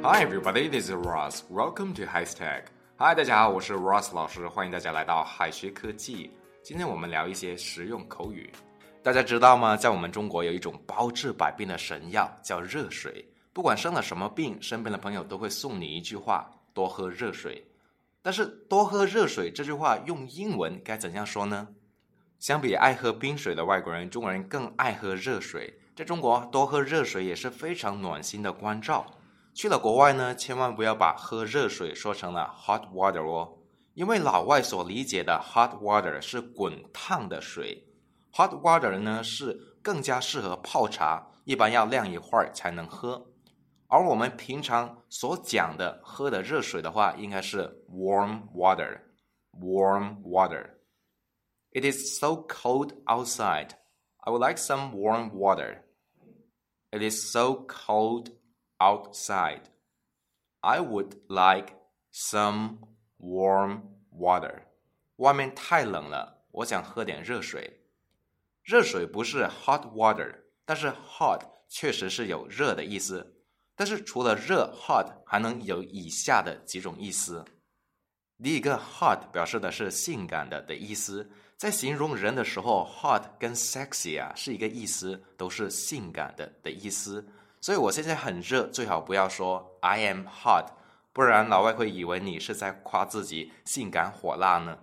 Hi everybody, this is Ross. Welcome to High Tech. Hi，大家好，我是 Ross 老师，欢迎大家来到海学科技。今天我们聊一些实用口语。大家知道吗？在我们中国有一种包治百病的神药，叫热水。不管生了什么病，身边的朋友都会送你一句话：多喝热水。但是“多喝热水”这句话用英文该怎样说呢？相比爱喝冰水的外国人，中国人更爱喝热水。在中国，多喝热水也是非常暖心的关照。去了国外呢，千万不要把喝热水说成了 hot water 哦，因为老外所理解的 hot water 是滚烫的水。Hot water 呢是更加适合泡茶，一般要晾一会儿才能喝。而我们平常所讲的喝的热水的话，应该是 warm water。Warm water. It is so cold outside. I would like some warm water. It is so cold outside. I would like some warm water. 外面太冷了，我想喝点热水。热水不是 hot water，但是 hot 确实是有热的意思。但是除了热 hot，还能有以下的几种意思。第一个 hot 表示的是性感的的意思，在形容人的时候，hot 跟 sexy 啊是一个意思，都是性感的的意思。所以我现在很热，最好不要说 I am hot，不然老外会以为你是在夸自己性感火辣呢，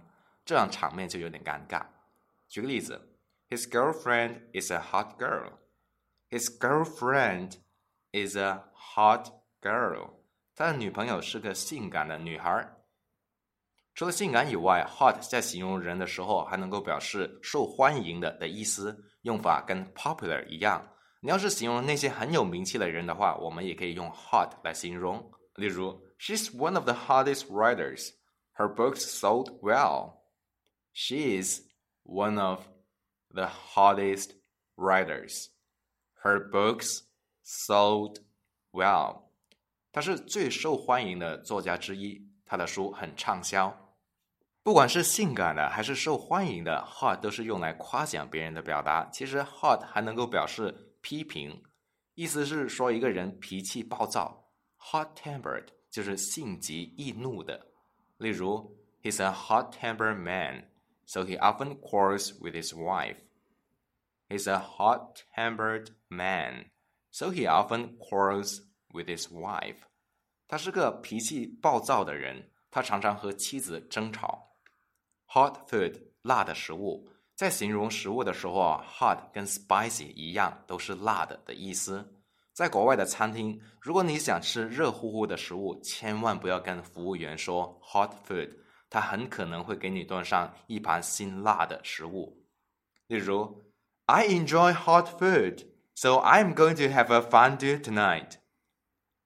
这样场面就有点尴尬。举个例子。His girlfriend is a hot girl. His girlfriend is a hot girl. 他的女朋友是个性感的女孩。除了性感以外，hot 在形容人的时候还能够表示受欢迎的的意思，用法跟 popular 一样。你要是形容那些很有名气的人的话，我们也可以用 hot 来形容。例如，She's one of the hottest writers. Her books sold well. She is one of the hottest writers. Her books sold well. 她是最受欢迎的作家之一，她的书很畅销。不管是性感的还是受欢迎的，hot 都是用来夸奖别人的表达。其实 hot 还能够表示批评，意思是说一个人脾气暴躁，hot-tempered 就是性急易怒的。例如，He's a hot-tempered man, so he often quarrels with his wife. He's a hot-tempered man, so he often quarrels with his wife. 他是个脾气暴躁的人，他常常和妻子争吵。Hot food，辣的食物，在形容食物的时候啊，hot 跟 spicy 一样，都是辣的的意思。在国外的餐厅，如果你想吃热乎乎的食物，千万不要跟服务员说 hot food，他很可能会给你端上一盘辛辣的食物。例如。I enjoy hot food, so I'm going to have a fondue tonight.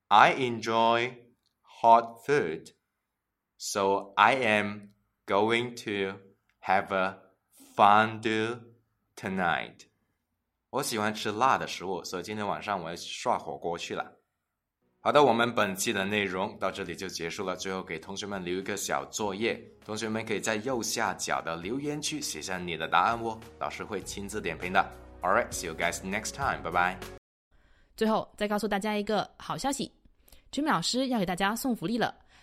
I enjoy hot food, so I am going to have a fondue tonight. 我喜欢吃辣的食物，所以今天晚上我要涮火锅去了。好的，我们本期的内容到这里就结束了。最后给同学们留一个小作业，同学们可以在右下角的留言区写下你的答案哦，老师会亲自点评的。All right, see you guys next time. Bye bye. 最后再告诉大家一个好消息，Jimmy 老师要给大家送福利了。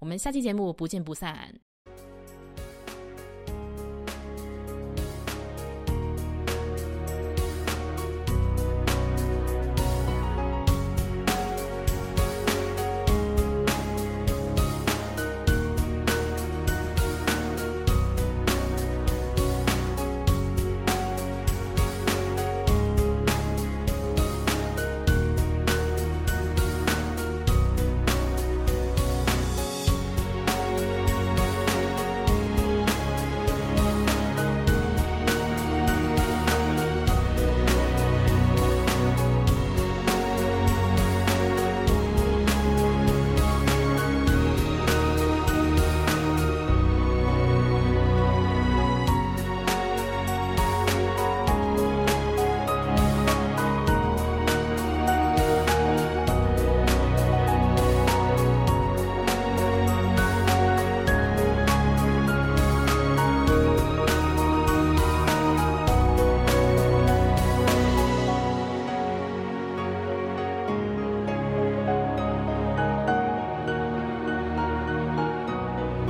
我们下期节目不见不散。